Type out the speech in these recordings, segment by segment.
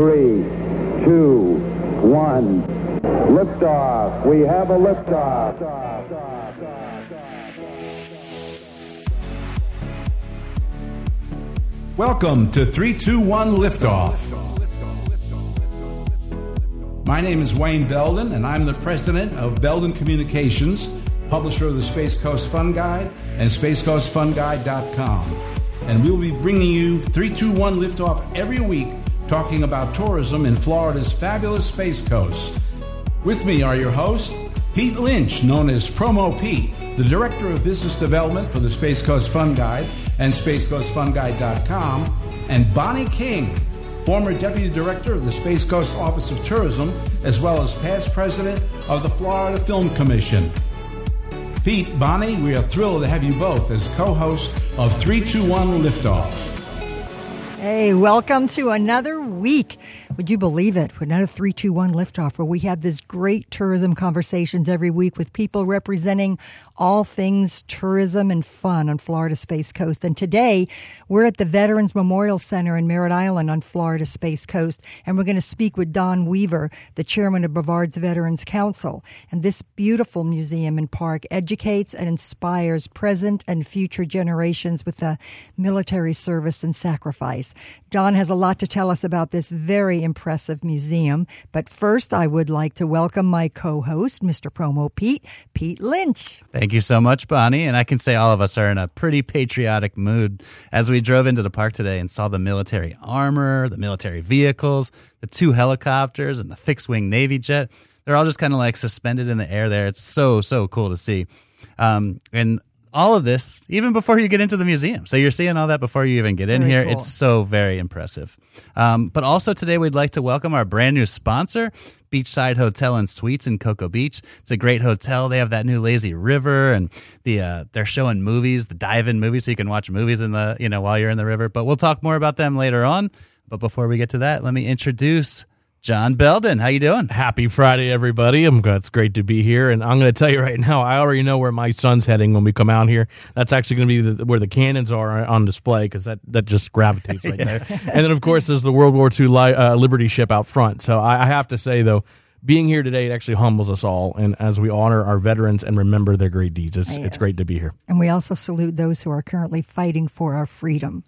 three, two, one. Liftoff. We have a liftoff. Welcome to 321 Liftoff. My name is Wayne Belden, and I'm the president of Belden Communications, publisher of the Space Coast Fun Guide and SpaceCoastFunGuide.com. And we'll be bringing you 321 Liftoff every week, talking about tourism in Florida's fabulous Space Coast. With me are your hosts, Pete Lynch, known as Promo Pete, the Director of Business Development for the Space Coast Fun Guide and SpaceCoastFunGuide.com, and Bonnie King, former Deputy Director of the Space Coast Office of Tourism, as well as past President of the Florida Film Commission. Pete, Bonnie, we are thrilled to have you both as co hosts of 321 Liftoff. Hey, welcome to another week. Would you believe it? Another 321 liftoff where we have this great tourism conversations every week with people representing all things tourism and fun on Florida Space Coast. And today we're at the Veterans Memorial Center in Merritt Island on Florida Space Coast. And we're going to speak with Don Weaver, the chairman of Brevard's Veterans Council. And this beautiful museum and park educates and inspires present and future generations with the military service and sacrifice. Don has a lot to tell us about this very impressive museum. But first, I would like to welcome my co host, Mr. Promo Pete, Pete Lynch. Thank you so much, Bonnie. And I can say all of us are in a pretty patriotic mood as we drove into the park today and saw the military armor, the military vehicles, the two helicopters, and the fixed wing Navy jet. They're all just kind of like suspended in the air there. It's so, so cool to see. Um, and all of this even before you get into the museum. So you're seeing all that before you even get in Very here. cool. It's so very impressive. Um, but also today we'd like to welcome our brand new sponsor, Beachside Hotel and Suites in Cocoa Beach. It's a great hotel. They have that new lazy river, and the uh, they're showing movies, the dive-in movies, so you can watch movies in the you know while you're in the river. But we'll talk more about them later on. But before we get to that, let me introduce John Belden. How you doing? Happy Friday, everybody! I'm glad it's great to be here, and I'm going to tell you right now, I already know where my son's heading when we come out here. That's actually going to be the, where the cannons are on display because that, that just gravitates right there. And then, of course, there's the World War II li- uh, Liberty ship out front. So I, I have to say, though, being here today it actually humbles us all, and as we honor our veterans and remember their great deeds, it's Yes. it's great to be here. And we also salute those who are currently fighting for our freedom.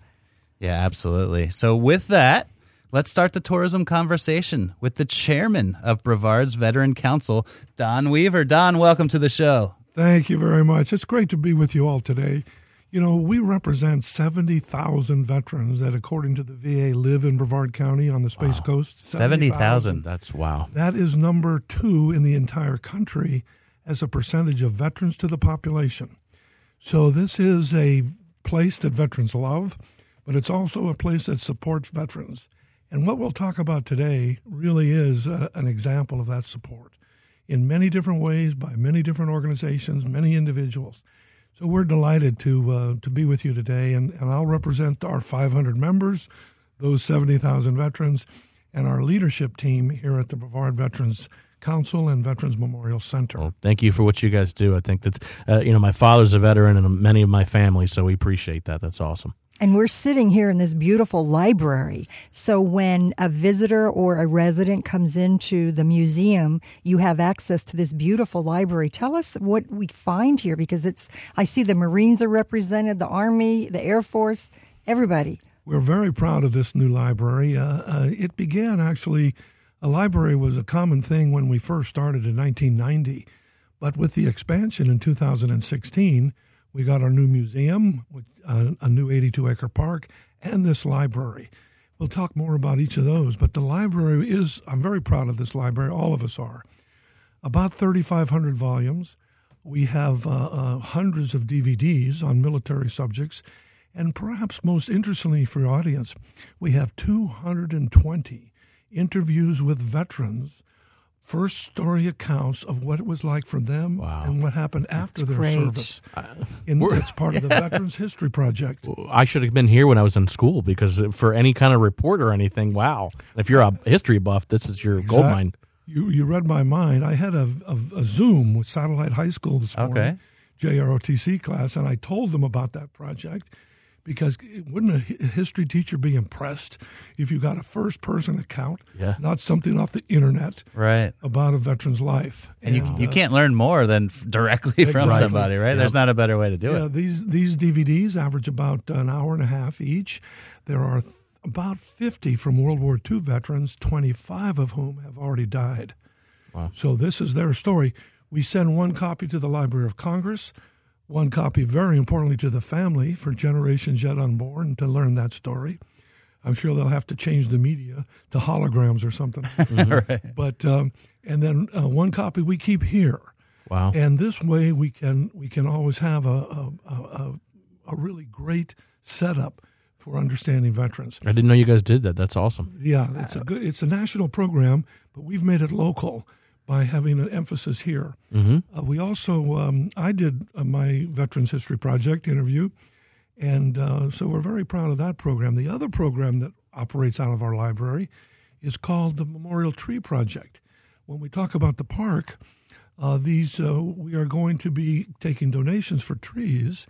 Yeah, absolutely. So with that, let's start the tourism conversation with the chairman of Brevard's Veteran Council, Don Weaver. Don, welcome to the show. Thank you very much. It's great to be with you all today. You know, we represent 70,000 veterans that, according to the VA, live in Brevard County on the Space Coast. 70,000. That's wow. That is number two in the entire country as a percentage of veterans to the population. So, this is a place that veterans love, but it's also a place that supports veterans. And what we'll talk about today really is uh an example of that support in many different ways by many different organizations, many individuals. So we're delighted to uh, to be with you today, and, and I'll represent our 500 members, those 70,000 veterans, and our leadership team here at the Brevard Veterans Council and Veterans Memorial Center. Well, thank you for what you guys do. I think that's uh, you know my father's a veteran and many of my family, so we appreciate that. That's awesome. And we're sitting here in this beautiful library. So when a visitor or a resident comes into the museum, you have access to this beautiful library. Tell us what we find here because it's, I see the Marines are represented, the Army, the Air Force, everybody. We're very proud of this new library. Uh, uh, it began actually, a library was a common thing when we first started in 1990. But with the expansion in 2016, we got our new museum, which, uh, a new 82 acre park, and this library. We'll talk more about each of those. But the library is, I'm very proud of this library, all of us are. About 3,500 volumes. We have uh, uh, hundreds of DVDs on military subjects. And perhaps most interestingly for your audience, we have 220 interviews with veterans, first story accounts of what it was like for them Wow. and what happened after their great. service. Uh, in, it's part of the Veterans History Project. I should have been here when I was in school because for any kind of report or anything, wow. If you're a history buff, this is your gold Exact- mine. You, you read my mind. I had a, a, a Zoom with Satellite High School this morning, Okay. JROTC class, and I told them about that project because wouldn't a history teacher be impressed if you got a first person account, Yeah. not something off the internet Right. about a veteran's life? And you, you uh, can't learn more than directly from somebody, right? There's not a better way to do Yeah, it. these these DVDs average about an hour and a half each. There are th- about 50 from World War II veterans, 25 of whom have already died. So this is their story. We send one copy to the Library of Congress, one copy, very importantly, to the family for generations yet unborn to learn that story. I'm sure they'll have to change the media to holograms or something. But um, and then uh, one copy we keep here Wow. and this way we can we can always have a a, a, a, a really great setup for understanding veterans. I didn't know you guys did that. That's awesome. Yeah, it's a good it's a national program, but we've made it local by having an emphasis here. Mm-hmm. Uh, we also um, I did uh, my Veterans History Project interview, and uh, so we're very proud of that program. The other program that operates out of our library is called the Memorial Tree Project. When we talk about the park, uh, these uh, we are going to be taking donations for trees,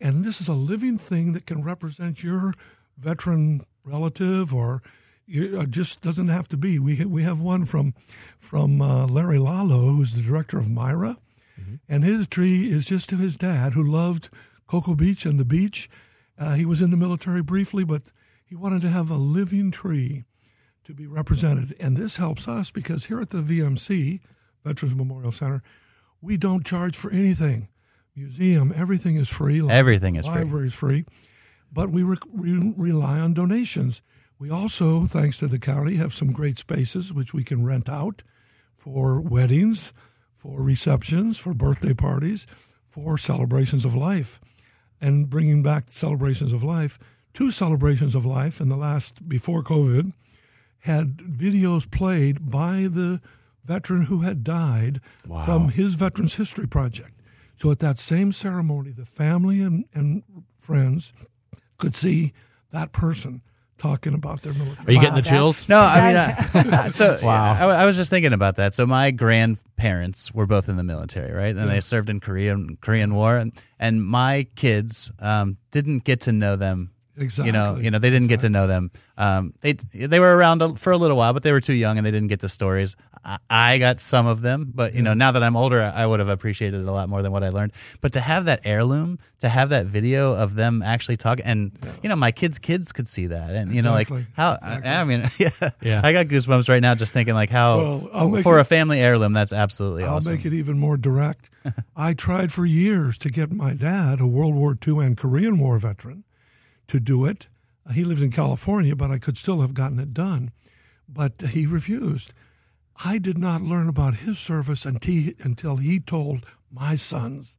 and this is a living thing that can represent your veteran relative or you, uh, just doesn't have to be. We we have one from from uh, Larry Lalo, who's the director of MIRA, and his tree is just to his dad, who loved Cocoa Beach and the beach. Uh, he was in the military briefly, but he wanted to have a living tree to be represented. And this helps us because here at the VMC, Veterans Memorial Center, we don't charge for anything. Museum, everything is free. Everything is free. Library is free. But we, re- we rely on donations. We also, thanks to the county, have some great spaces which we can rent out for weddings, for receptions, for birthday parties, for celebrations of life. And bringing back celebrations of life, two celebrations of life in the last, before COVID, had videos played by the veteran who had died from his Veterans History Project. So at that same ceremony, the family and, and friends could see that person talking about their military. Are you getting the chills? No, I mean, I, so wow. I, I was just thinking about that. So my grandparents were both in the military, right? And they served in Korean Korean War, and and my kids um, didn't get to know them. Exactly. You know, you know, they didn't get to know them. Um, they they were around a- for a little while, but they were too young and they didn't get the stories. I, I got some of them, but you know, now that I'm older, I would have appreciated it a lot more than what I learned. But to have that heirloom, to have that video of them actually talking, and you know, my kids' kids could see that, and you know, like Exactly. how I, I mean, yeah, Yeah. I got goosebumps right now just thinking like how Well, for it- a family heirloom, that's absolutely awesome. I'll awesome. make it even more direct. I tried for years to get my dad, a World War II and Korean War veteran, to do it. He lived in California, but I could still have gotten it done. But he refused. I did not learn about his service until, until he told my sons.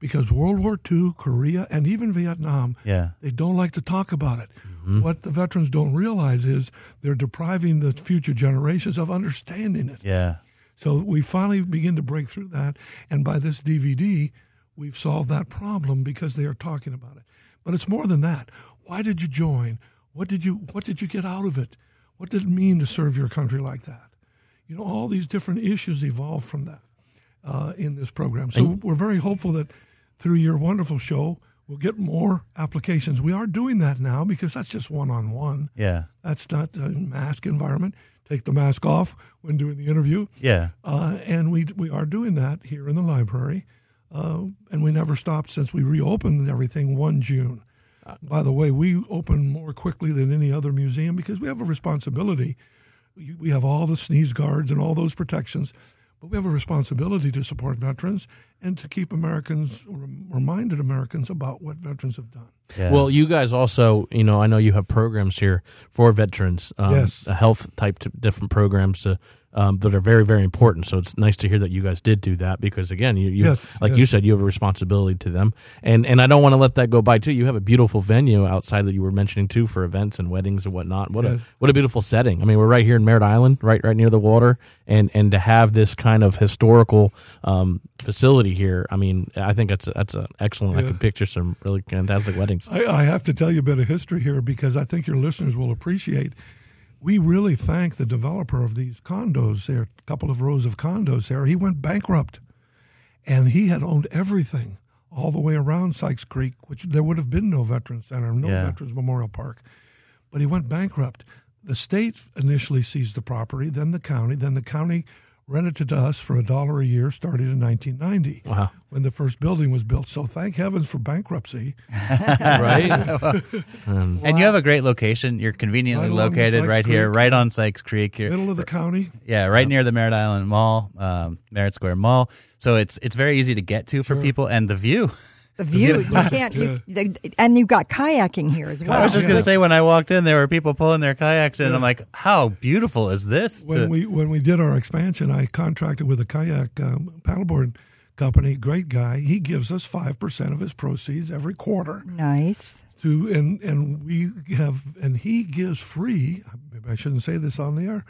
Because World War II, Korea, and even Vietnam, Yeah. they don't like to talk about it. Mm-hmm. What the veterans don't realize is they're depriving the future generations of understanding it. yeah, So we finally begin to break through that, and by this DVD, we've solved that problem because they are talking about it. But it's more than that. Why did you join? What did you What did you get out of it? What did it mean to serve your country like that? You know, all these different issues evolve from that uh, in this program. So we're very hopeful that through your wonderful show, we'll get more applications. We are doing that now because that's just one on one. yeah, That's not a mask environment. Take the mask off when doing the interview. yeah. Uh, and we we are doing that here in the library, uh, and we never stopped since we reopened everything one June. By the way, we open more quickly than any other museum because we have a responsibility. We we have all the sneeze guards and all those protections, but we have a responsibility to support veterans and to keep Americans reminded Americans about what veterans have done. yeah. Well, you guys also, you know, I know you have programs here for veterans, um, Yes. health type t- different programs to, um, that are very, very important. So it's nice to hear that you guys did do that because, again, you, you Yes, like you said, you have a responsibility to them, and and I don't want to let that go by too. You have a beautiful venue outside that you were mentioning too for events and weddings and whatnot. What Yes. a what a beautiful setting. I mean, we're right here in Merritt Island, right right near the water, and and to have this kind of historical um, facility here, I mean, I think that's that's a excellent. I Yeah. could picture some really fantastic weddings. I, I have to tell you a bit of history here because I think your listeners will appreciate. We really thank the developer of these condos there, a couple of rows of condos there. He went bankrupt and he had owned everything all the way around Sykes Creek, which there would have been no Veterans Center, no Yeah. Veterans Memorial Park. But he went bankrupt. The state initially seized the property, then the county, then the county rented it to us for a dollar a year starting in 1990 Wow. when the first building was built. So thank heavens for bankruptcy. right? And you have a great location. You're conveniently Right located Sykes right here, right on Sykes Creek. You're, Middle of the county. yeah, right near the Merritt Island Mall, um, Merritt Square Mall. So it's it's very easy to get to for people, and the view. The view, you can't, you, and you've got kayaking here as well. I was just gonna say when I walked in, there were people pulling their kayaks in. I'm like, how beautiful is this? when to- we when we did our expansion, I contracted with a kayak um, paddleboard company. Great guy. He gives us five percent of his proceeds every quarter nice. to, and and we have, and he gives free. Maybe I shouldn't say this on the air,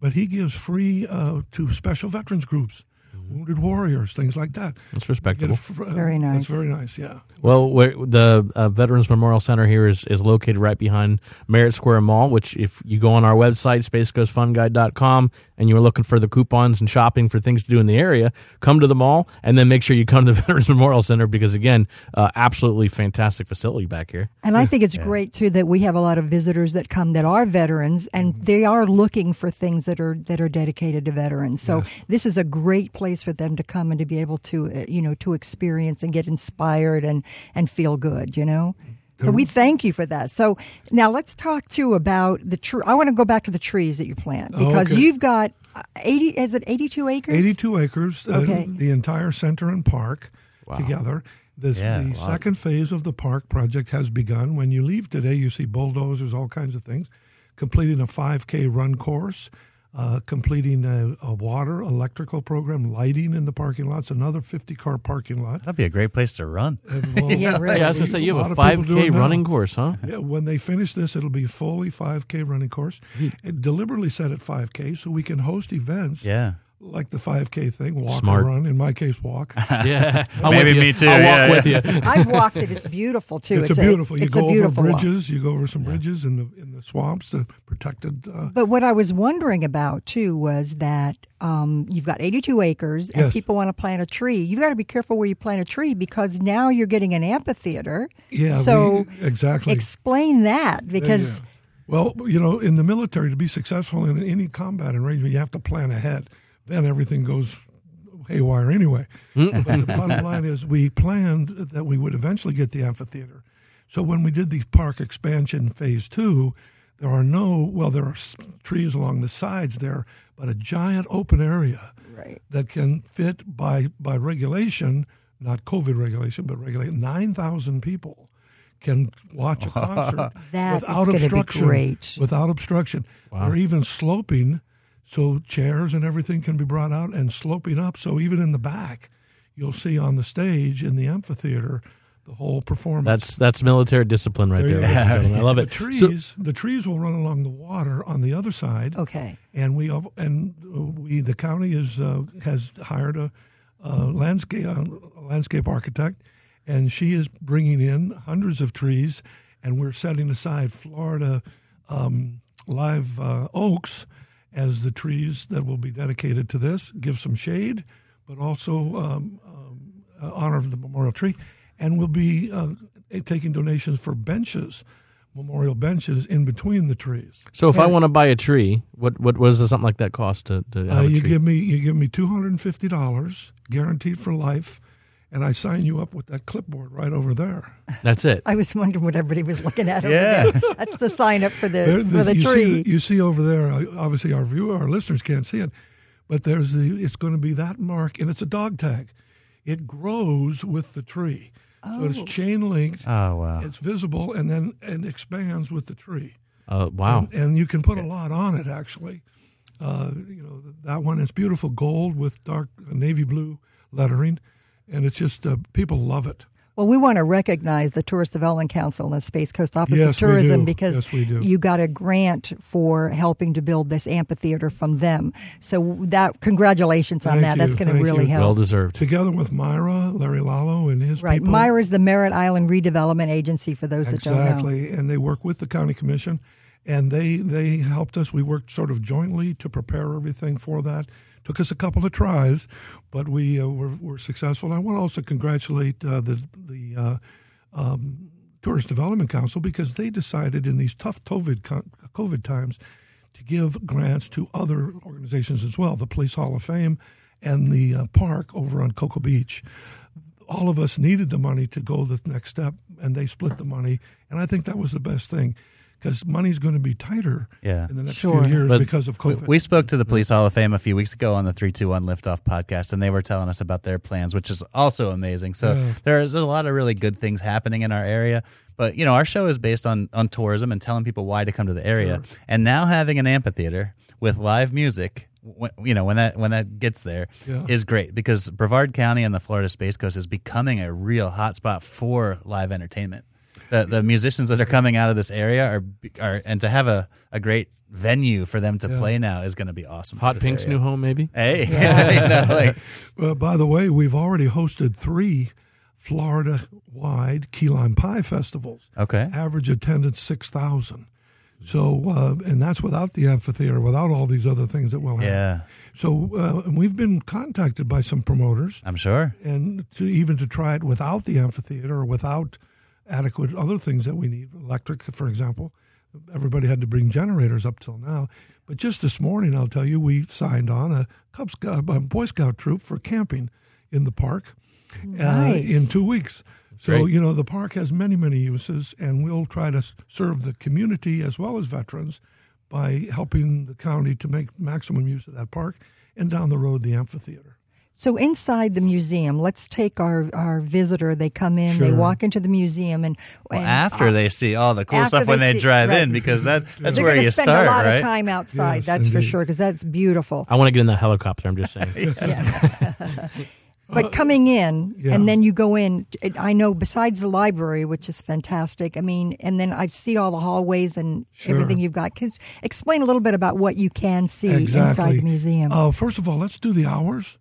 but he gives free uh, to special veterans groups, wounded warriors, things like that. That's Get respectable. fr- uh, Very nice. That's very nice. Yeah. Well, the uh, Veterans Memorial Center here is, is located right behind Merritt Square Mall, which if you go on our website, spacecoastfunguide.com, and you're looking for the coupons and shopping for things to do in the area, come to the mall and then make sure you come to the Veterans Memorial Center because, again, uh, absolutely fantastic facility back here. And I think it's great too that we have a lot of visitors that come that are veterans and they are looking for things that are that are dedicated to veterans. So this is a great place for them to come and to be able to uh, you know to experience and get inspired and and feel good, you know. So we thank you for that. So now let's talk too about the tree. I want to go back to the trees that you plant because okay. you've got uh, 80 is it 82 acres? 82 acres, uh, Okay. the entire center and park together. This, Yeah, the second phase of the park project has begun. When you leave today, you see bulldozers, all kinds of things, completing a 5K run course, uh, completing a, a water, electrical program, lighting in the parking lots, another 50 car parking lot. That'd be a great place to run. And, well, Yeah, really. Yeah, I was going to say, you have a of people do 5K running course, huh? Yeah, when they finish this, it'll be fully 5K running course. It deliberately set at 5K so we can host events Yeah. Like the 5K thing, walk Smart. or run. In my case, walk. Yeah. I'm Maybe with me too, I'll yeah, walk yeah. with you. I've walked it. It's beautiful too. It's, a beautiful. you It's, go a beautiful over walk. bridges. You go over some bridges in the in the swamps, the protected. Uh, But what I was wondering about too was that um, you've got 82 acres and Yes. people want to plant a tree. You've got to be careful where you plant a tree because now you're getting an amphitheater. yeah. So we, exactly. explain that because Yeah. Well, you know, in the military, to be successful in any combat arrangement, you have to plan ahead. Then everything goes haywire anyway. Mm. but the bottom line is, we planned that we would eventually get the amphitheater. So when we did the park expansion phase two, there are no well, there are trees along the sides there, but a giant open area Right. that can fit by by regulation, not COVID regulation, but regulate nine thousand people can watch a concert without gonna be obstruction. great. Without obstruction, they're even sloping, so chairs and everything can be brought out and sloping up. So even in the back, you'll see on the stage in the amphitheater the whole performance. That's that's military discipline right there, There you ladies and gentlemen. I love the it. trees. So- the trees will run along the water on the other side okay. and we and we the county is uh, has hired a, a landscape a landscape architect, and she is bringing in hundreds of trees, and we're setting aside Florida um, live uh, oaks as the trees that will be dedicated to this, give some shade, but also um, um, uh, honor the memorial tree, and we'll be uh, taking donations for benches. Memorial benches in between the trees. So if I want to buy a tree, what what what does something like that cost to, to Uh, you tree? give me you give me two hundred and fifty dollars guaranteed for life, and I sign you up with that clipboard right over there. That's it. I was wondering what everybody was looking at over Yeah. there. That's the sign up for the There- for the you tree. See, you see over there. uh, Obviously, our viewer, our listeners can't see it, but there's the. It's going to be that mark, and it's a dog tag. It grows with the tree, so it's chain linked. Oh wow. It's visible, and then and expands with the tree. Uh, wow. and, and you can put a lot on it actually. Uh, you know that one is beautiful gold with dark navy blue lettering, and it's just uh, people love it. Well, we want to recognize the Tourist Development Council and the Space Coast Office Yes, of Tourism we do. because Yes, we do. you got a grant for helping to build this amphitheater from them. So that congratulations on Thank that. That's you. going to really you. help. Well deserved. Together with MIRA, Larry Lalo, and his Right. people. MIRA's the Merritt Island Redevelopment Agency for those that don't know. exactly, and they work with the county commission, and they they helped us. We worked sort of jointly to prepare everything for that. Took us a couple of tries, but we uh, were, were successful. I want to also congratulate uh, the the uh, um, Tourist Development Council because they decided in these tough COVID COVID times to give grants to other organizations as well, the Police Hall of Fame and the uh, park over on Cocoa Beach. All of us needed the money to go the next step, and they split the money, and I think that was the best thing because money's going to be tighter Yeah. in the next Sure. few years But because of COVID. we spoke to the Police Hall of Fame a few weeks ago on the 321 Liftoff podcast, and they were telling us about their plans, which is also amazing. So Yeah. there's a lot of really good things happening in our area. But, you know, our show is based on, on tourism and telling people why to come to the area. And now having an amphitheater with live music, when, you know, when that when that gets there, is Yeah. great because Brevard County and the Florida Space Coast is becoming a real hotspot for live entertainment. The, the musicians that are coming out of this area are, are and to have a, a great venue for them to play now is going to be awesome. Hot Pink's area. new home, maybe. Hey, you know, like, Uh, by the way, we've already hosted three Florida wide key lime pie festivals. okay. Average attendance 6,000. So, uh, and that's without the amphitheater, without all these other things that we'll have. Yeah, So, uh, and we've been contacted by some promoters I'm sure. and to even to try it without the amphitheater or without adequate other things that we need, electric, for example. Everybody had to bring generators up till now. But just this morning, I'll tell you, we signed on a Cub Scout, a Boy Scout troop for camping in the park uh, in two weeks. So, Great. you know, the park has many, many uses, and we'll try to serve the community as well as veterans by helping the county to make maximum use of that park and down the road, the amphitheater. So inside the museum, let's take our, our visitor. They come in, they walk into the museum, and, Well, and after uh, they see all the cool after stuff when they they see- drive in, because that that's they're where going you to spend start, a lot right? of time outside. Yes, that's for sure, because that's beautiful. I want to get in the helicopter. I'm just saying. But coming in, yeah. and then you go in. I know besides the library, which is fantastic. I mean, and then I see all the hallways and Sure. everything you've got. Cause explain a little bit about what you can see inside the museum. Uh, first of all, let's do the hours.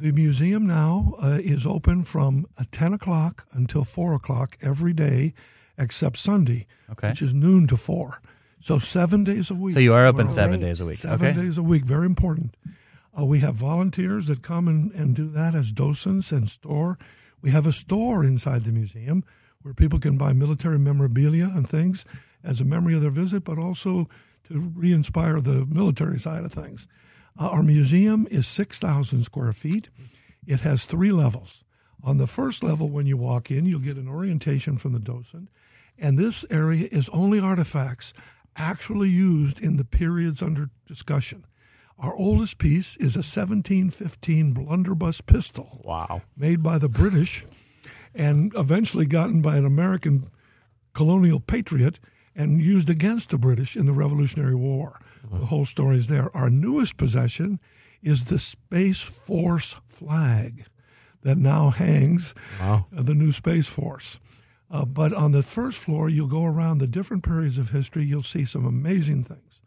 The museum now uh, is open from uh, 10 o'clock until 4 o'clock every day except Sunday, Okay. which is noon to 4. So seven days a week. So you are open seven days a week. Seven okay. days a week, very important. Uh, we have volunteers that come and, and do that as docents and store. We have a store inside the museum where people can buy military memorabilia and things as a memory of their visit, but also to re inspire the military side of things. Uh, our museum is 6,000 square feet. It has three levels. On the first level, when you walk in, you'll get an orientation from the docent. And this area is only artifacts actually used in the periods under discussion. Our oldest piece is a 1715 blunderbuss pistol wow. made by the British and eventually gotten by an American colonial patriot and used against the British in the Revolutionary War. The whole story is there. Our newest possession is the Space Force flag that now hangs Wow. uh, the new Space Force. Uh, but on the first floor, you'll go around the different periods of history. You'll see some amazing things.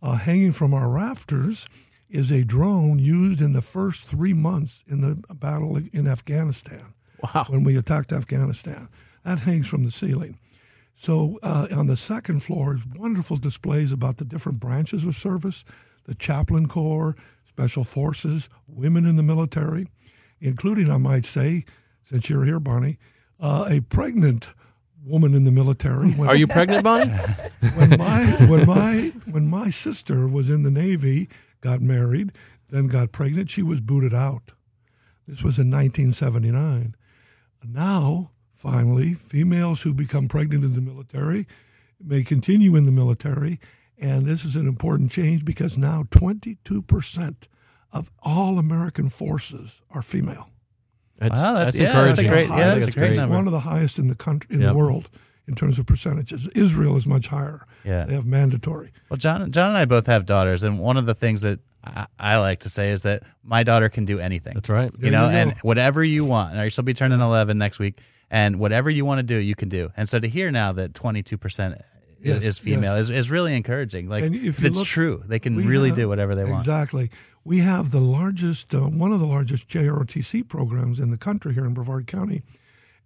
Uh, hanging from our rafters is a drone used in the first three months in the battle in Afghanistan Wow. when we attacked Afghanistan. That hangs from the ceiling. So uh, on the second floor is wonderful displays about the different branches of service, the chaplain corps, special forces, women in the military, including, I might say, since you're here, Bonnie, uh, a pregnant woman in the military. When, Are you pregnant, Bonnie? when my when my when my sister was in the Navy, got married, then got pregnant, she was booted out. This was in 1979. Now, finally, females who become pregnant in the military may continue in the military, and this is an important change because now 22% of all American forces are female. That's, Wow, that's- that's, yeah, that's a great- yeah, think that's a great It's number. one of the highest in the country in Yep. the world in terms of percentages. Israel is much higher. Yeah. They have mandatory. Well, John, John and I both have daughters, and one of the things that I, I like to say is that my daughter can do anything. That's right. You There know, you and whatever you want. And she'll be turning eleven next week, and whatever you want to do, you can do. And so to hear now that twenty two percent Yes, is female yes. is, is really encouraging. Like And if 'cause you it's look- true, they can really have- do whatever they want. Exactly. We have the largest, uh, one of the largest JROTC programs in the country here in Brevard County,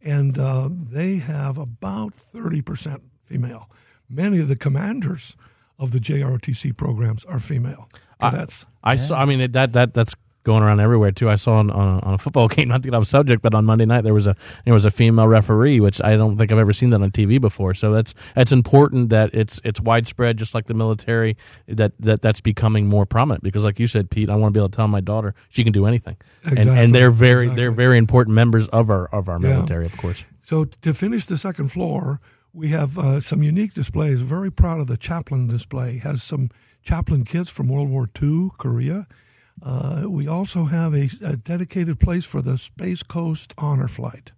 and uh, they have about 30% female. many of the commanders of the JROTC programs are female cadets. I saw. I mean, that that that's going around everywhere too. I saw on, on, on a football game, not to get off subject, but on Monday night there was a there was a female referee, which I don't think I've ever seen that on TV before. So that's that's important that it's it's widespread, just like the military. That that that's becoming more prominent because, like you said, Pete, I want to be able to tell my daughter she can do anything, and Exactly, and they're very exactly. they're very important members of our of our Yeah. military, of course. So to finish the second floor, we have uh, some unique displays. Very proud of the chaplain display. Has some chaplain kits from World War II, Korea. Uh, we also have a, a dedicated place for the Space Coast Honor Flight.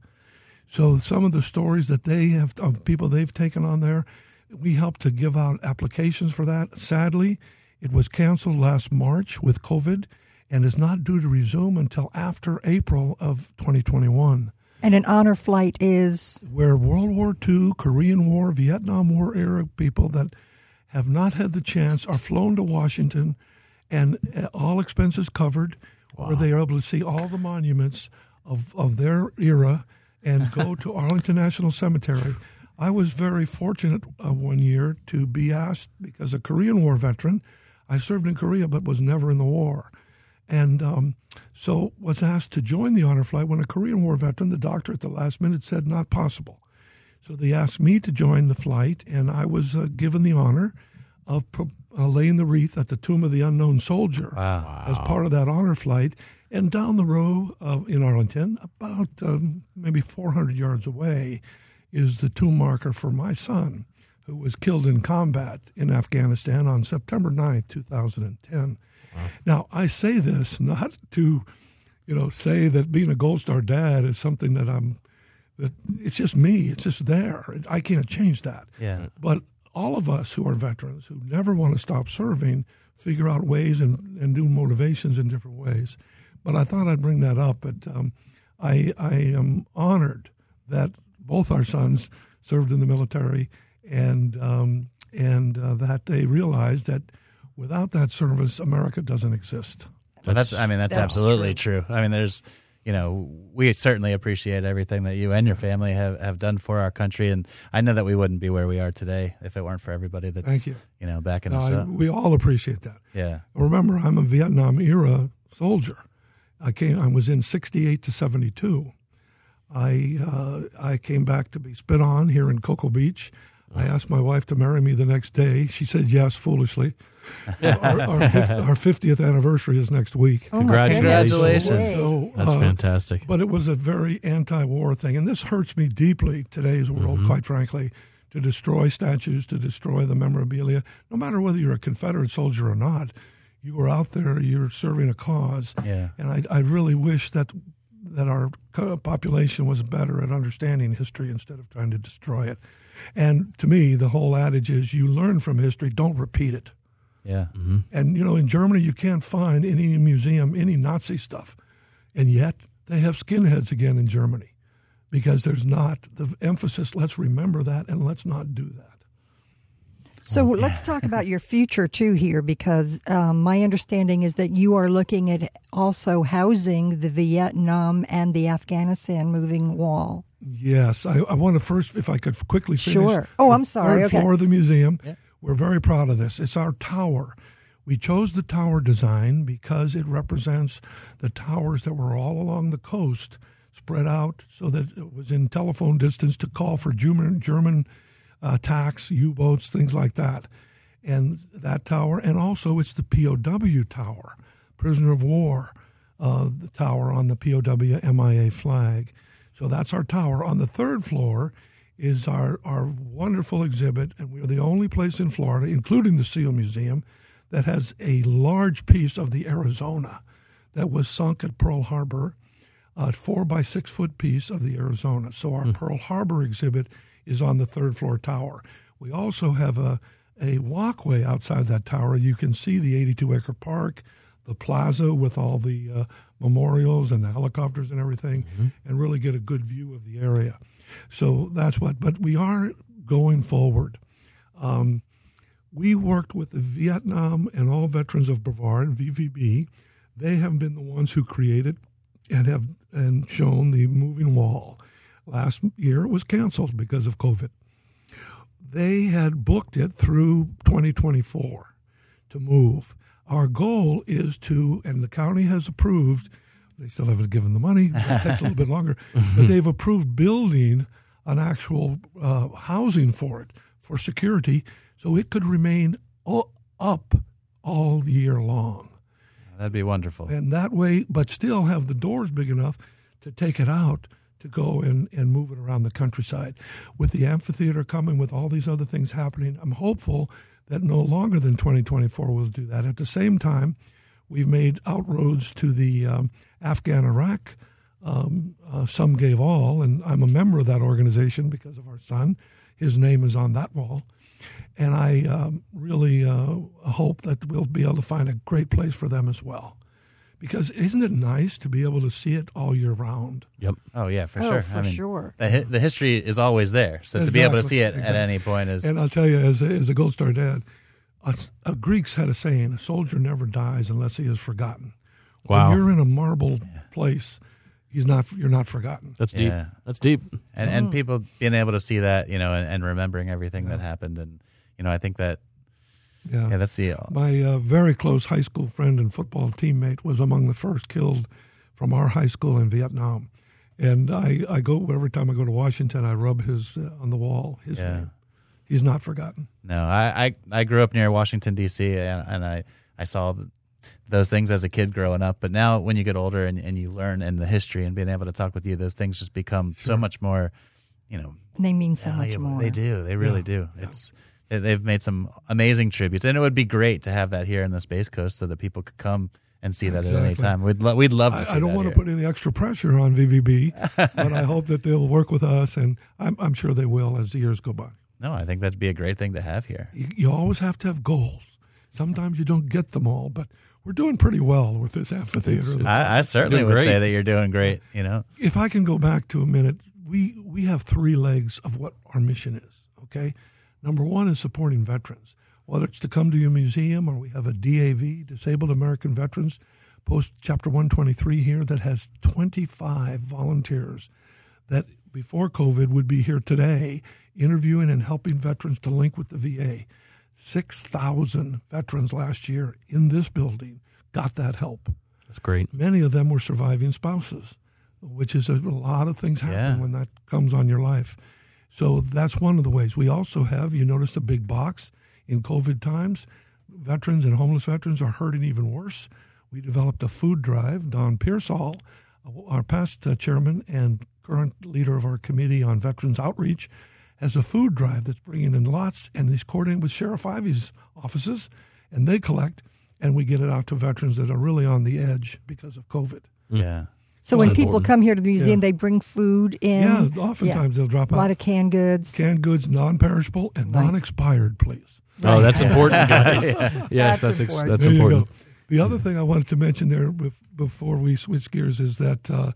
So some of the stories that they have of people they've taken on there, we helped to give out applications for that. Sadly, it was canceled last March with COVID, and is not due to resume until after April of 2021 And an honor flight is where World War II, Korean War, Vietnam War era people that have not had the chance are flown to Washington and uh, all expenses covered, where they are able to see all the monuments of, of their era and go to Arlington National Cemetery. I was very fortunate uh, one year to be asked, because a Korean War veteran, I served in Korea but was never in the war. And um, so was asked to join the honor flight when a Korean War veteran, the doctor at the last minute said not possible. So they asked me to join the flight, and I was uh, given the honor of pro- uh, laying the wreath at the tomb of the unknown soldier as part of that honor flight. And down the row uh, in Arlington, about um, maybe 400 yards away, is the tomb marker for my son, who was killed in combat in Afghanistan on September 9th, 2010. Now, I say this not to, you know, say that being a Gold Star dad is something that I'm, that it's just me. It's just there. I can't change that. Yeah. But all of us who are veterans who never want to stop serving figure out ways and, and do motivations in different ways. But I thought I'd bring that up. But um, I, I am honored that both our sons served in the military and, um, and uh, that they realized that without that service, America doesn't exist. Well, that's, I mean, that's, That's absolutely true. I mean, there's, you know, we certainly appreciate everything that you and your family have, have done for our country. And I know that we wouldn't be where we are today if it weren't for everybody that's, Thank you. you know, backing No, us I- up. we all appreciate that. Yeah. Remember, I'm a Vietnam era soldier. I came. I was in '68 to '72. I uh, I came back to be spit on here in Cocoa Beach. I asked my wife to marry me the next day. She said yes, foolishly. our, our, our 50th anniversary is next week. oh my goodness. Congratulations. So, That's uh, fantastic. but it was a very anti-war thing, and this hurts me deeply today's world. Quite frankly, to destroy statues, to destroy the memorabilia, no matter whether you're a Confederate soldier or not, you are out there, you're serving a cause. Yeah. And I, I really wish that that our population was better at understanding history instead of trying to destroy it. And to me, the whole adage is you learn from history, don't repeat it. Yeah. And you know, in Germany, you can't find any museum any Nazi stuff, and yet they have skinheads again in Germany because there's not the emphasis. Let's remember that, and let's not do that. So let's talk about your future too here, because um, my understanding is that you are looking at also housing the Vietnam and the Afghanistan moving wall. Yes, I, I want to first, if I could quickly finish. Sure. Oh, I'm sorry. Third Okay. floor of the museum. We're very proud of this. It's our tower. We chose the tower design because it represents the towers that were all along the coast, spread out so that it was in telephone distance to call for German, German attacks, U boats, things like that. And that tower, and also it's the POW tower, prisoner of war, uh, the tower on the POW MIA flag. So that's our tower. On the third floor is our, our wonderful exhibit, and we're the only place in Florida, including the SEAL Museum, that has a large piece of the Arizona that was sunk at Pearl Harbor, a four by six foot piece of the Arizona. So our Pearl Harbor exhibit is on the third floor tower. We also have a, a walkway outside that tower. You can see the 82 acre park, the plaza with all the uh, memorials and the helicopters and everything, and really get a good view of the area. So that's what, but we are going forward. Um, we worked with the Vietnam and all veterans of Brevard, VVB. They have been the ones who created and have and shown the moving wall. Last year it was canceled because of COVID. they had booked it through 2024 to move. Our goal is to, and the county has approved, they still haven't given the money, It takes a little bit longer, but they've approved building an actual uh, housing for it for security so it could remain o- up all year long. That'd be wonderful. And that way, but still have the doors big enough to take it out to go and, and move it around the countryside. With the amphitheater coming, with all these other things happening, I'm hopeful that no longer than 2024 we'll do that. At the same time, we've made outroads to the um, Afghan Iraq. Um, uh, some gave all, and I'm a member of that organization because of our son. His name is on that wall. And I um, really uh, hope that we'll be able to find a great place for them as well. Because isn't it nice to be able to see it all year round? Yep. Oh yeah, for Oh, sure. for I mean, sure. The, hi- the history is always there, so to be able to see it at any point is And I'll tell you, as a, as a Gold Star dad, uh, uh, Greeks had a saying: "A soldier never dies unless he is forgotten." Wow. When you're in a marble place, he's not. You're not forgotten. That's deep. Yeah. That's deep. and and people being able to see that, you know, and, and remembering everything that happened, and you know, I think that Yeah. yeah, that's the My uh, very close high school friend and football teammate was among the first killed from our high school in Vietnam. And I, I go every time I go to Washington, I rub his uh, on the wall his Yeah. name. He's not forgotten. No, I, I, I grew up near Washington D.C. and, and I, I saw th- those things as a kid growing up. But now, when you get older and, and you learn in the history and being able to talk with you, those things just become so much more, you know, They mean so much more. They do. They really do. It's they- they've made some amazing tributes, and it would be great to have that here in the Space Coast so that people could come and see that at any time. We'd lo- we'd love to see I, I don't that want here. to put any extra pressure on VVB, but I hope that they'll work with us, and I'm, I'm sure they will as the years go by. No, I think that'd be a great thing to have here. You, you always have to have goals. Sometimes you don't get them all, but we're doing pretty well with this amphitheater. I, I certainly would great. say that you're doing great. You know, if I can go back to a minute, we we have three legs of what our mission is. Okay, number one is supporting veterans, whether it's to come to your museum or we have a DAV, Disabled American Veterans, post chapter one twenty three here that has twenty five volunteers that before COVID would be here today interviewing and helping veterans to link with the VA. 6,000 veterans last year in this building got that help That's great. many of them were surviving spouses, which is a, a lot of things happen Yeah. when that comes on your life. So that's one of the ways. We also have, you notice a big box in COVID times. Veterans and homeless veterans are hurting even worse. We developed a food drive. Don Pearsall, our past uh, chairman and current leader of our committee on veterans outreach, has a food drive that's bringing in lots, and he's coordinating with Sheriff Ivey's offices, and they collect, and we get it out to veterans that are really on the edge because of COVID. yeah. So when That's people important. come here to the museum, they bring food in. Yeah, oftentimes they'll drop out a lot of canned goods. canned goods, non-perishable and Right. non-expired, please. Oh, that's important, guys. Yes, That's that's ex- important. that's there important. you go. The other thing I wanted to mention there before we switch gears is that uh,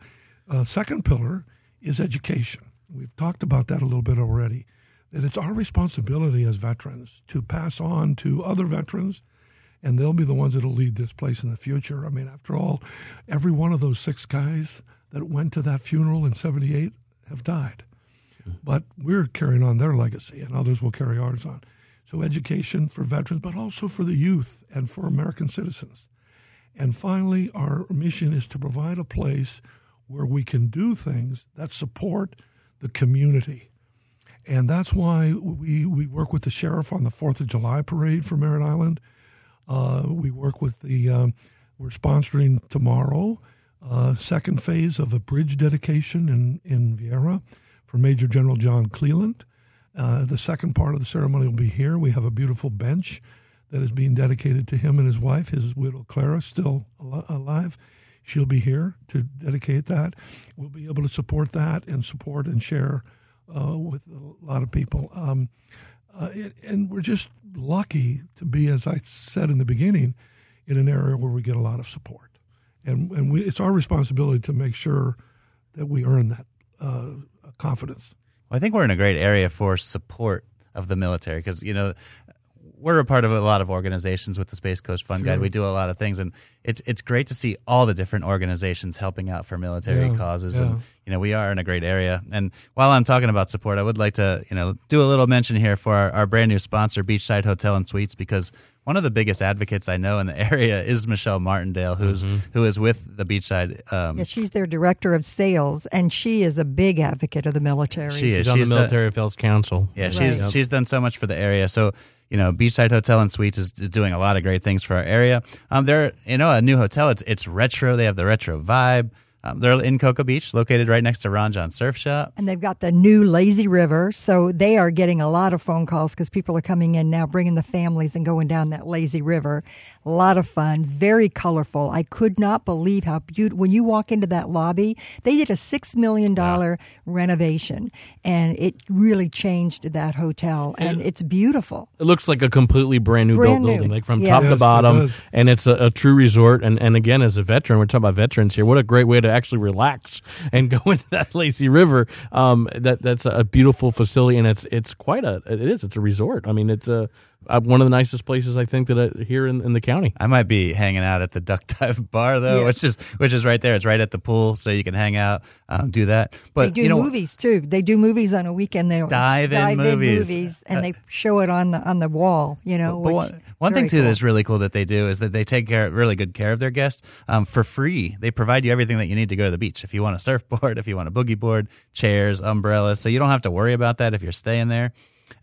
uh, second pillar is education. We've talked about that a little bit already. That it's our responsibility as veterans to pass on to other veterans, and they'll be the ones that'll lead this place in the future. I mean, after all, every one of those six guys that went to that funeral in '78 have died mm-hmm. but we're carrying on their legacy, and others will carry ours on. So, education for veterans, but also for the youth and for American citizens. And finally, our mission is to provide a place where we can do things that support the community. And that's why we, we work with the sheriff on the Fourth of July parade for Merritt Island. Uh, we work with the, um, we're sponsoring tomorrow, uh, second phase of a bridge dedication in, in Viera for Major General John Cleland. Uh, the second part of the ceremony will be here. We have a beautiful bench that is being dedicated to him and his wife, his widow Clara, still al- alive. She'll be here to dedicate that. We'll be able to support that and support and share uh, with a lot of people. Um, uh, it, and we're just lucky to be, as I said in the beginning, in an area where we get a lot of support. And, and we, it's our responsibility to make sure that we earn that uh, confidence. Well, I think we're in a great area for support of the military because you know we're a part of a lot of organizations with the Space Coast Fun Guide. We do a lot of things, and it's it's great to see all the different organizations helping out for military Yeah, causes. yeah. And you know, we are in a great area. And while I'm talking about support, I would like to you know do a little mention here for our, our brand new sponsor, Beachside Hotel and Suites, because one of the biggest advocates I know in the area is Michelle Martindale, who's who is with the Beachside. Um, Yeah, she's their director of sales, and she is a big advocate of the military. She is. She's on She's the the- Military Affairs Council. Yeah, she's Right. she's done so much for the area. So you know, Beachside Hotel and Suites is, is doing a lot of great things for our area. Um, they're you know a new hotel. It's it's retro. They have the retro vibe. Um, they're in Cocoa Beach, located right next to Ron Jon Surf Shop. And they've got the new lazy river, so they are getting a lot of phone calls because people are coming in now, bringing the families and going down that lazy river. A lot of fun, very colorful. I could not believe how beautiful. When you walk into that lobby, they did a six million dollar renovation, and it really changed that hotel, and it's beautiful. It looks like a completely brand new Brand built new. building, like from Yeah. top Yes, to bottom, does. and it's a, a true resort. And, and again, as a veteran, we're talking about veterans here. What a great way to actually relax and go into that lazy river. Um, that that's a beautiful facility, and it's it's quite a it is it's a resort. I mean, it's a uh, one of the nicest places I think that I, here in, in the county. I might be hanging out at the Duck Dive Bar though, Yeah. which is which is right there. It's right at the pool, so you can hang out, um, do that. But they do you know, movies too. They do movies on a weekend. They Dive-in movies. and they show it on the on the wall. You know, But which, one, one thing too cool. that's really cool that they do is that they take care, really good care of their guests um, for free. They provide you everything that you need to go to the beach. If you want a surfboard, if you want a boogie board, chairs, umbrellas, so you don't have to worry about that if you're staying there.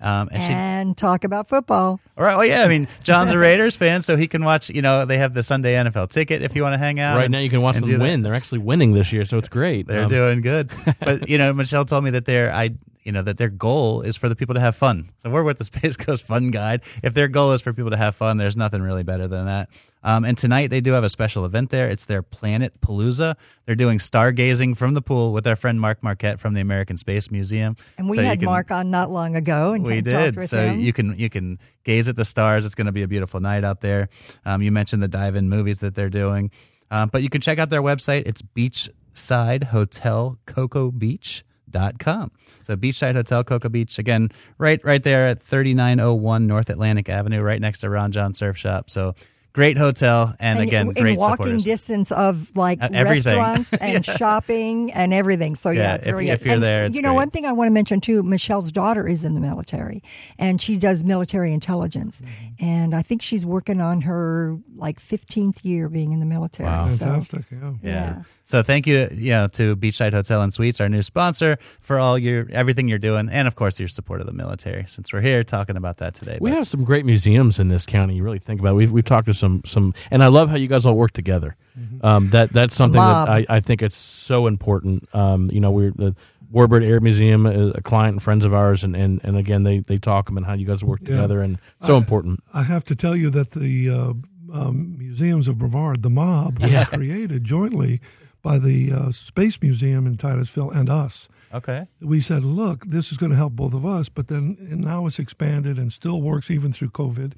Um, and she, talk about football. all right, well, yeah, I mean, John's a Raiders fan, so he can watch. You know, they have the Sunday NFL ticket if you want to hang out. right and- now, you can watch them do that. win. They're actually winning this year, so it's great. They're Um, doing good. But you know, Michelle told me that their I you know that their goal is for the people to have fun. So we're with the Space Coast Fun Guide. If their goal is for people to have fun, there's nothing really better than that. Um, and tonight they do have a special event there. It's their Planet Palooza. They're doing stargazing from the pool with our friend Mark Marquette from the American Space Museum. And we So had can- Mark on not long ago, and we did. So him. you can you can gaze at the stars. It's going to be a beautiful night out there. Um, you mentioned the dive-in movies that they're doing, um, but you can check out their website. It's Beachside Hotel Cocoa Beach. Dot com. So Beachside Hotel Cocoa Beach again, right right there at thirty nine oh one North Atlantic Avenue, right next to Ron Jon Surf Shop. So great hotel, and, again, in great walking supporters. distance of like Uh, everything. restaurants and shopping and everything. So yeah, Yeah, it's if- very if good. you're And, there, it's you know, great. one thing I want to mention too. Michelle's daughter is in the military, and she does military intelligence, Mm-hmm. and I think she's working on her like 15th year being in the military. Wow. So, Fantastic. Yeah. Yeah. Yeah. So thank you, you know, to Beachside Hotel and Suites, our new sponsor, for all your everything you're doing, and of course your support of the military. Since we're here talking about that today, We But- have some great museums in this county. You really think about it. We've, we've talked to some some, and I love how you guys all work together. Um, that that's something that. I, I think it's so important. Um, you know, we're the Warbird Air Museum, a client and friends of ours, and, and, and again they they talk about how you guys work Yeah. together, and so important. I have to tell you that the uh, um, Museums of Brevard, the mob, was created jointly by the uh, Space Museum in Titusville and us. okay. We said, look, this is going to help both of us, but then and now it's expanded and still works even through COVID,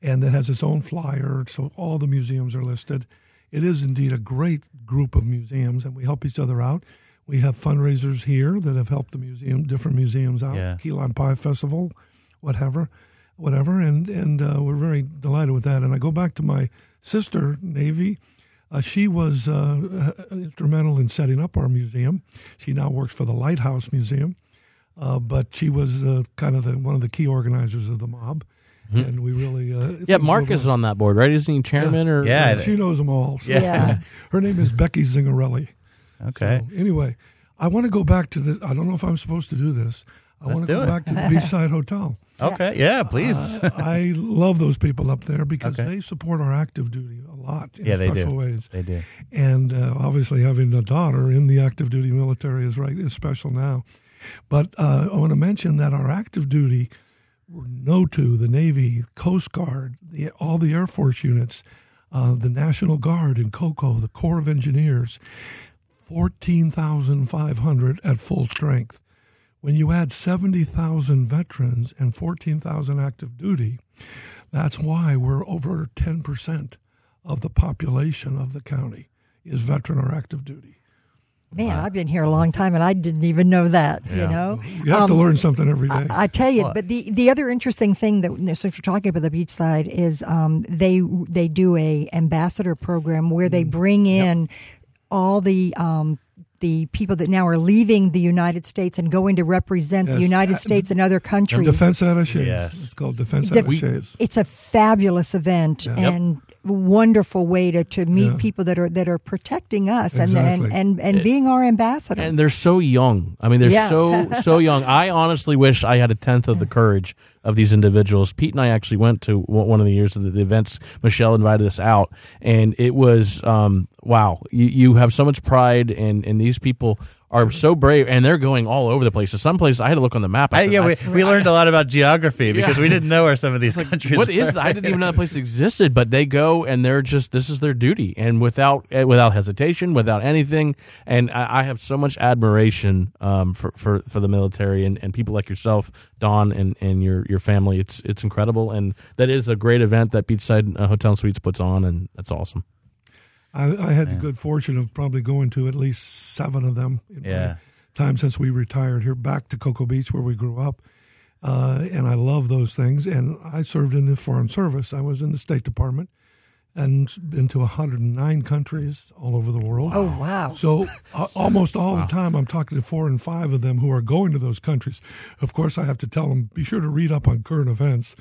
and it has its own flyer, so all the museums are listed. It is indeed a great group of museums, and we help each other out. We have fundraisers here that have helped the museum, different museums out. Yeah. Key Lime Pie Festival, whatever, whatever, and and uh, we're very delighted with that. And I go back to my sister, Navy. Uh, she was uh, instrumental in setting up our museum. She now works for the Lighthouse Museum, uh, but she was uh, kind of the, one of the key organizers of the mob, and we really uh, Mm-hmm. Yeah, things Mark is on that board, right? Isn't he chairman or Yeah. she knows them all. So Yeah. her name is Becky Zingarelli. Okay. So, anyway, I want to go back to the. I don't know if I'm supposed to do this. I Let's want to do go it. back to the Beachside Hotel. Okay. Yeah. Please. I love those people up there because Okay. they support our active duty a lot in yeah, they special do. ways. They do. And uh, obviously, having a daughter in the active duty military is right is special now. But uh, I want to mention that our active duty, no NOTU, the Navy, Coast Guard, the, all the Air Force units, uh, the National Guard in COCO, the Corps of Engineers, 14,500 at full strength. When you add 70,000 veterans and 14,000 active duty, that's why we're over 10% of the population of the county is veteran or active duty. Man, I've been here a long time and I didn't even know that. You know, You have to learn something every day. I tell you, but the the other interesting thing that since we're talking about the beach side is um, they they do a ambassador program where Mm. they bring in all the. Um, the people that now are leaving the United States and going to represent the United Uh, States and other countries. Defense attaches. Yes. It's called defense Def- attaches. it's a fabulous event and wonderful way to, to meet Yeah. people that are that are protecting us and, Exactly. and, and, and being our ambassador. and they're so young. I mean, they're Yeah. so so young. I honestly wish I had a tenth of the courage of these individuals. Pete and I actually went to one of the years of the, events. Michelle invited us out, and it was um, wow. You you have so much pride, and and these people are so brave, and they're going all over the place. So some places I had to look on the map. I I, said, yeah, I- we, we learned a lot about geography because we didn't know where some of these countries. what is? I didn't even know that place existed, but they go and they're just this is their duty, and without eh, without hesitation, without anything. And I, I have so much admiration um, for, for for the military and, and people like yourself, Don, and, and your your family. It's it's incredible, and that is a great event that Beachside uh, Hotel and Suites puts on, and that's awesome. I, I had the good fortune of probably going to at least seven of them in Yeah. my time since we retired here back to Cocoa Beach where we grew up. Uh, and I love those things. And I served in the Foreign Service. I was in the State Department and been to 109 countries all over the world. oh wow! So uh, almost all the time, I'm talking to four and five of them who are going to those countries. Of course, I have to tell them be sure to read up on current events.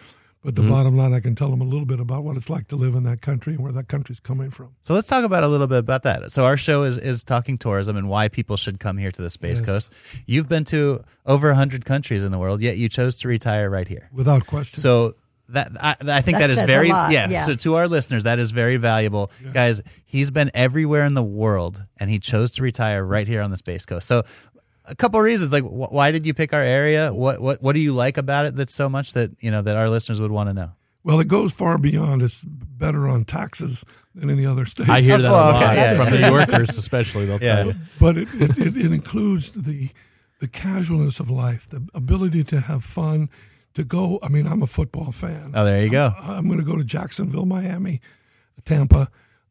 But the Mm-hmm. bottom line, I can tell them a little bit about what it's like to live in that country and where that country's coming from. So let's talk about a little bit about that. So our show is is talking tourism and why people should come here to the Space Yes. Coast. You've been to over 100 countries in the world, yet you chose to retire right here. Without question. So that I, I think That that is very lot, yeah. So to our listeners, that is very valuable, guys. He's been everywhere in the world, and he chose to retire right here on the Space Coast. So a couple of reasons, like wh- why did you pick our area? What what what do you like about it that's so much that you know that our listeners would want to know? Well, it goes far beyond. It's better on taxes than any other state. I hear that a Oh, okay, lot yeah. from New Yorkers, especially. They'll Yeah. tell you. but it, it, it, it includes the the casualness of life, the ability to have fun, to go. I mean, I'm a football fan. Oh, there you go. I'm going to go to Jacksonville, Miami, Tampa,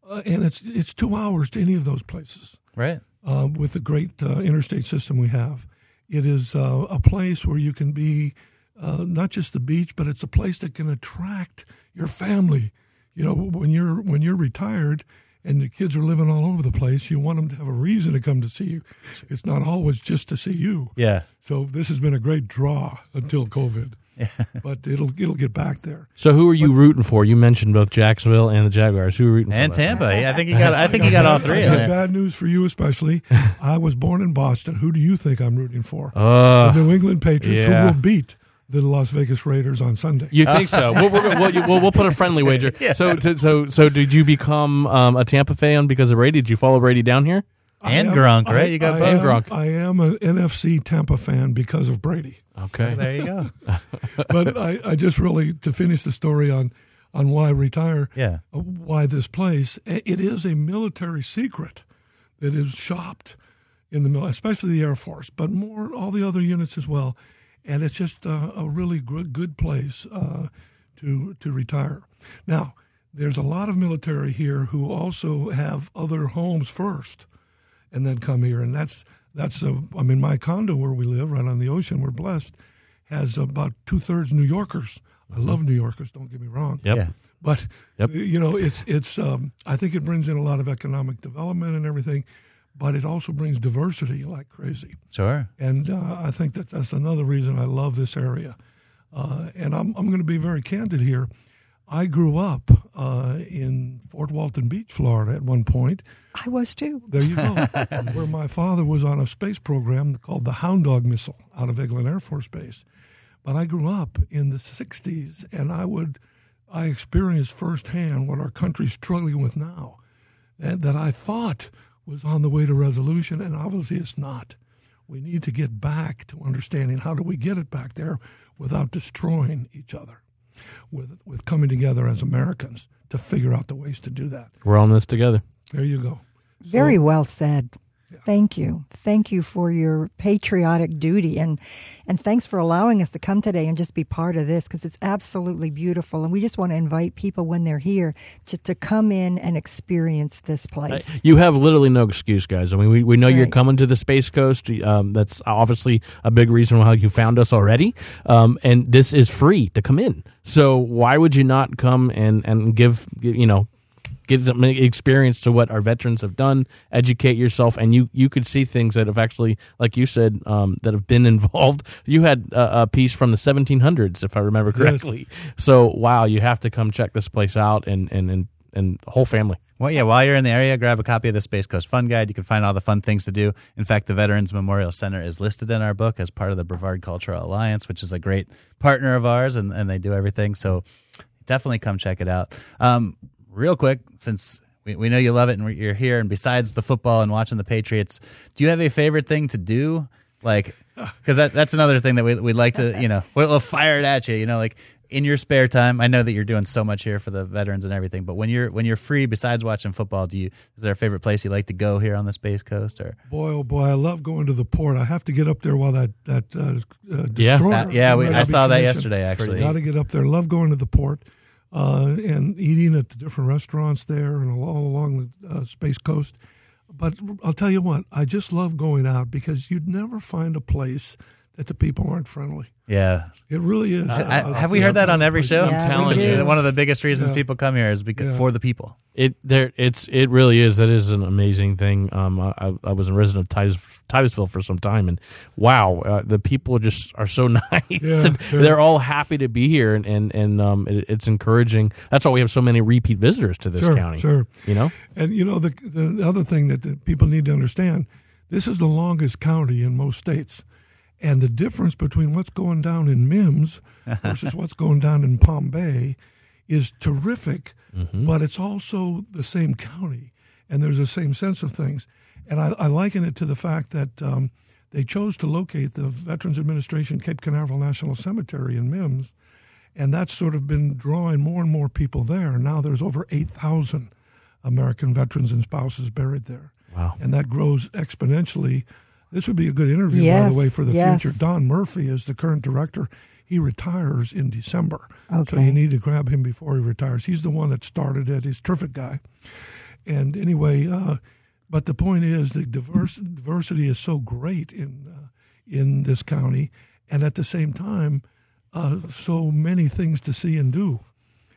uh, and it's it's two hours to any of those places. Right. uh, with the great uh, interstate system we have. It is uh, a place where you can be uh, not just the beach, but it's a place that can attract your family. You know, when you're when you're retired and the kids are living all over the place, you want them to have a reason to come to see you. It's not always just to see you. Yeah. So this has been a great draw until COVID, but it'll it'll get back there. So who are you rooting for? You mentioned both Jacksonville and the Jaguars. Who are you rooting And for? last Tampa. Yeah, I think you got. I think you got all three I in got there. bad news for you, especially. I was born in Boston. Who do you think I'm rooting for? Uh, the New England Patriots, yeah. who will beat the Las Vegas Raiders on Sunday. You think so? we'll, we're, we'll, we'll, we'll put a friendly wager. So, to, so, so, did you become um, a Tampa fan because of Brady? Did you follow Brady down here? And I am- Gronk, right? I- You got I both. Am- Gronk. I am an NFC Tampa fan because of Brady. Okay. There you go. But I, I just really to finish the story on on why retire. Yeah. uh, Why this place? It is a military secret that is shopped in the mil, especially the Air Force, but more all the other units as well. And it's just uh, a really good good place uh, to to retire. Now, there's a lot of military here who also have other homes first, and then come here. And that's that's a, I mean, my condo where we live, right on the ocean, we're blessed, has about two thirds New Yorkers. I love New Yorkers. Don't get me wrong. Yep. Yeah. But Yep. you know, it's it's. Um, I think it brings in a lot of economic development and everything, but it also brings diversity like crazy. Sure. And uh, I think that that's another reason I love this area. Uh, and I'm I'm going to be very candid here. I grew up uh, in Fort Walton Beach, Florida, at one point. I was too. There you go, where my father was on a space program called the Hound Dog missile out of Eglin Air Force Base. But I grew up in the '60s, and I would I experienced firsthand what our country's struggling with now, and that I thought was on the way to resolution, and obviously it's not. We need to get back to understanding how do we get it back there without destroying each other, with with coming together as Americans to figure out the ways to do that. We're all in this together. There you go. Very well said. Thank you. Thank you for your patriotic duty and and thanks for allowing us to come today and just be part of this because it's absolutely beautiful and we just want to invite people when they're here just to come in and experience this place. You have literally no excuse, guys. I mean, we, we know you're coming to the Space Coast. Um, that's obviously a big reason why you found us already. Um, and this is free to come in. So why would you not come and, and give, you know, give some experience to what our veterans have done, educate yourself, and you, you could see things that have actually, like you said, um, that have been involved. You had a, a piece from the 1700s, if I remember correctly. So, wow, you have to come check this place out and, and, and, and whole family. Well, yeah, while you're in the area, grab a copy of the Space Coast Fun Guide. You can find all the fun things to do. In fact, the Veterans Memorial Center is listed in our book as part of the Brevard Cultural Alliance, which is a great partner of ours, and, and they do everything. So definitely come check it out. Um, real quick, since we, we know you love it and you're here, and besides the football and watching the Patriots, do you have a favorite thing to do? Like, because that, that's another thing that we, we'd like to, you know, we'll, fire it at you, you know, like in your spare time. I know that you're doing so much here for the veterans and everything, but when you're when you're free, besides watching football, do you is there a favorite place you like to go here on the Space Coast? Or Boy, oh boy, I love going to the port. I have to get up there while that that uh, uh, Yeah. destroyer. Uh, yeah, we, I saw that yesterday. Actually, Got to get up there. Love going to the port uh, and eating at the different restaurants there and all along the uh, Space Coast. But I'll tell you what, I just love going out because you'd never find a place that the people aren't friendly. Yeah. It really is. I, Uh, have we heard that on every show? I'm telling you. do. One of the biggest reasons Yeah. people come here is because Yeah. for the people. It there it's it really is that is an amazing thing. Um, I, I- I was a resident of Titus, Titusville for some time, and wow, uh, the people just are so nice. Yeah, and sure. They're all happy to be here, and and, and um, it, it's encouraging. That's why we have so many repeat visitors to this Sure, county. sure. You know, And you know the the other thing that the people need to understand: this is the longest county in most states, and the difference between what's going down in Mims versus what's going down in Palm Bay is terrific. But it's also the same county, and there's the same sense of things. And I, I liken it to the fact that um, they chose to locate the Veterans Administration Cape Canaveral National Cemetery in Mims, and that's sort of been drawing more and more people there. Now there's over 8,000 American veterans and spouses buried there. Wow. And that grows exponentially. This would be a good interview, by the way, for the yes. future. Don Murphy is the current director. He retires in December. So you need to grab him before he retires. He's the one that started it. He's a terrific guy. And anyway, uh, but the point is the diverse, diversity is so great in uh, in this county, and at the same time, uh, so many things to see and do.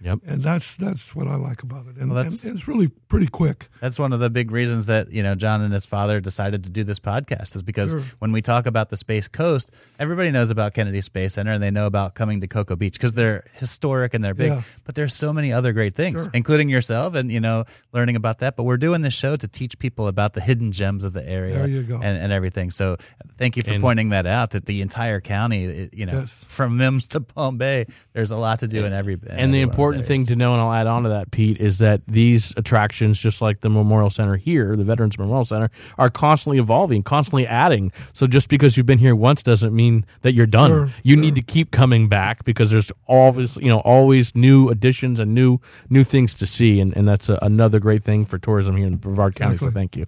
Yep. And that's that's what I like about it. And, Well, that's- and it's really pretty quick. That's one of the big reasons that you know John and his father decided to do this podcast is because Sure. when we talk about the Space Coast, everybody knows about Kennedy Space Center and they know about coming to Cocoa Beach because they're historic and they're big. Yeah. But there's so many other great things, Sure. including yourself and you know learning about that. But we're doing this show to teach people about the hidden gems of the area There you go. And, and everything. So thank you for And- pointing that out. That the entire county, you know, Yes. from Mims to Palm Bay, there's a lot to do in every. in and the every one of those important thing to know, and I'll add on to that, Pete, is that these attractions, just like the Memorial Center here, the Veterans Memorial Center, are constantly evolving, constantly adding. So just because you've been here once doesn't mean that you're done. Sure, you sure. need to keep coming back because there's always, you know, always new additions and new new things to see, and, and that's a, another great thing for tourism here in Brevard County. So thank you.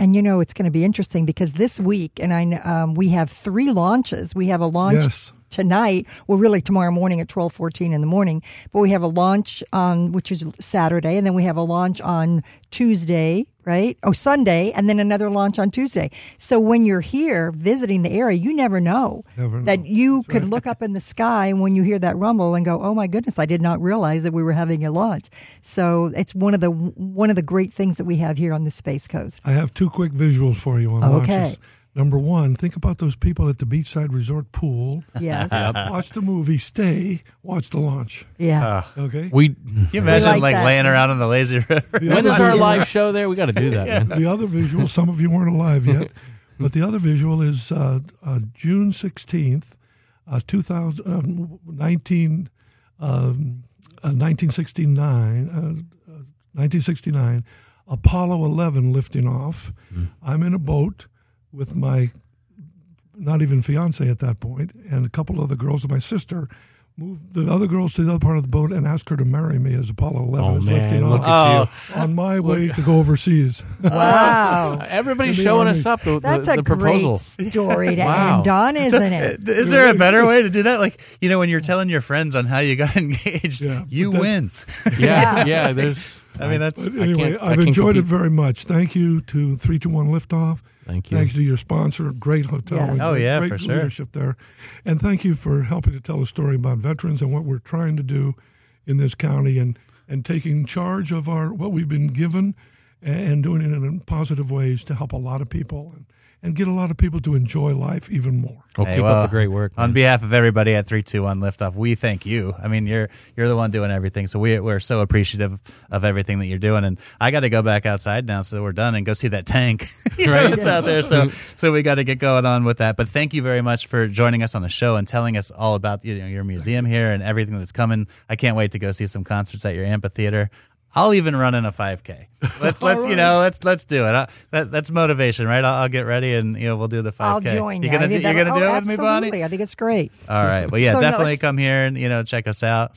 And you know it's going to be interesting because this week, and I um, we have three launches. We have a launch Yes. Tonight. Well, really tomorrow morning at twelve fourteen in the morning. But we have a launch on which is Saturday, and then we have a launch on Tuesday, right? Oh, Sunday, and then another launch on Tuesday. So when you're here visiting the area, you never know Never know. that you could look up in the sky when you hear that rumble and go, "Oh my goodness, I did not realize that we were having a launch." So it's one of the one of the great things that we have here on the Space Coast. I have two quick visuals for you on Okay. launches. Number one, think about those people at the beachside resort pool. Yes. Watch the movie, stay, watch the launch. Yeah. Okay. We Can you imagine like like, that. laying around on the lazy river? The when other is our live show there? We got to do that, man. The other visual, some of you weren't alive yet, but the other visual is uh, uh, June 16th, uh, 2000, uh, 19, um, uh, 1969, uh, uh, 1969, Apollo 11 lifting off. I'm in a boat with my not even fiance at that point, and a couple other girls and my sister. move the other girls to the other part of the boat and ask her to marry me as Apollo 11 Oh is lifting man, look off at you! on my way to go overseas. Wow. Everybody's showing Army. us up. The, That's the, a the great proposal. story to Wow. end on, isn't it? Is there a better way to do that? Like, you know, when you're telling your friends on how you got engaged, Yeah, you win. Yeah, yeah. There's. I mean, that's But anyway, I I've can't enjoyed it very much. Thank you to 321 Liftoff. Thank you. Thank you to your sponsor, great hotel. Yes. and Oh, great- yeah, great for sure. leadership there. And thank you for helping to tell a story about veterans and what we're trying to do in this county and, and taking charge of our what we've been given and doing it in positive ways to help a lot of people and, and get a lot of people to enjoy life even more. Well, Hey, keep well, up the great work. On behalf of everybody at 321 Liftoff, we thank you. I mean, you're you're the one doing everything. So we, we're so appreciative of everything that you're doing. And I got to go back outside now so that we're done and go see that tank you know, Right. that's out there. So mm-hmm. so we got to get going on with that. But thank you very much for joining us on the show and telling us all about you know, your museum here and everything that's coming. I can't wait to go see some concerts at your amphitheater. I'll even run in a 5K. Let's let's you know let's let's do it. I, that, that's motivation, right? I'll, I'll get ready and you know we'll do the 5K. I'll join you. You're gonna, do, you're gonna do oh, it with me, Bonnie? I think it's great. All right. Well, yeah, So, definitely it's- come here and you know check us out.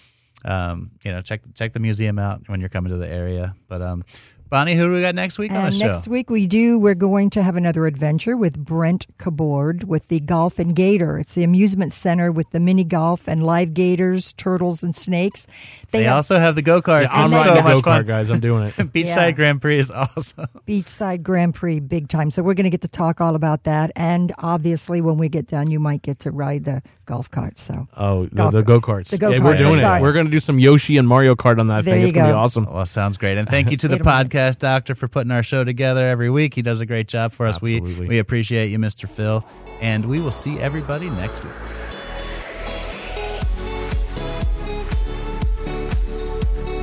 Um, you know, check check the museum out when you're coming to the area. But um, Bonnie, who do we got next week on the And show? next week we do. We're going to have another adventure with Brent Cabord with the Golf and Gator. It's the amusement center with the mini golf and live gators, turtles, and snakes. they have also have the go karts. Yeah, I'm And then- riding so the much go kart, guys. I'm doing it. Beachside Yeah. Grand Prix is awesome. Beachside Grand Prix big time. So we're going to get to talk all about that. And obviously, when we get done, you might get to ride the golf carts. So Oh, the, the go karts. the Yeah, go-karts, we're doing it. We're going to do some Yoshi and Mario Kart on that There thing. It's going to be awesome. Well, sounds great. And thank you to the Wait a minute. podcast doctor for putting our show together every week. He does a great job for us. We we appreciate you, Mr. Phil. And we will see everybody next week.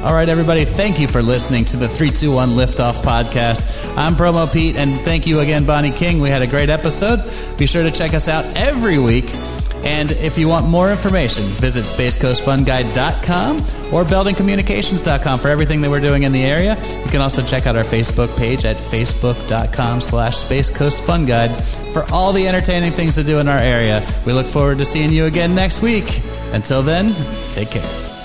All right, everybody, thank you for listening to the 321 Liftoff podcast. I'm Promo Pete, and thank you again, Bonnie King. We had a great episode. Be sure to check us out every week. And if you want more information, visit SpaceCoastFunGuide.com or buildingcommunications.com for everything that we're doing in the area. You can also check out our Facebook page at Facebook.com slash Space Coast Fun Guide for all the entertaining things to do in our area. We look forward to seeing you again next week. Until then, take care.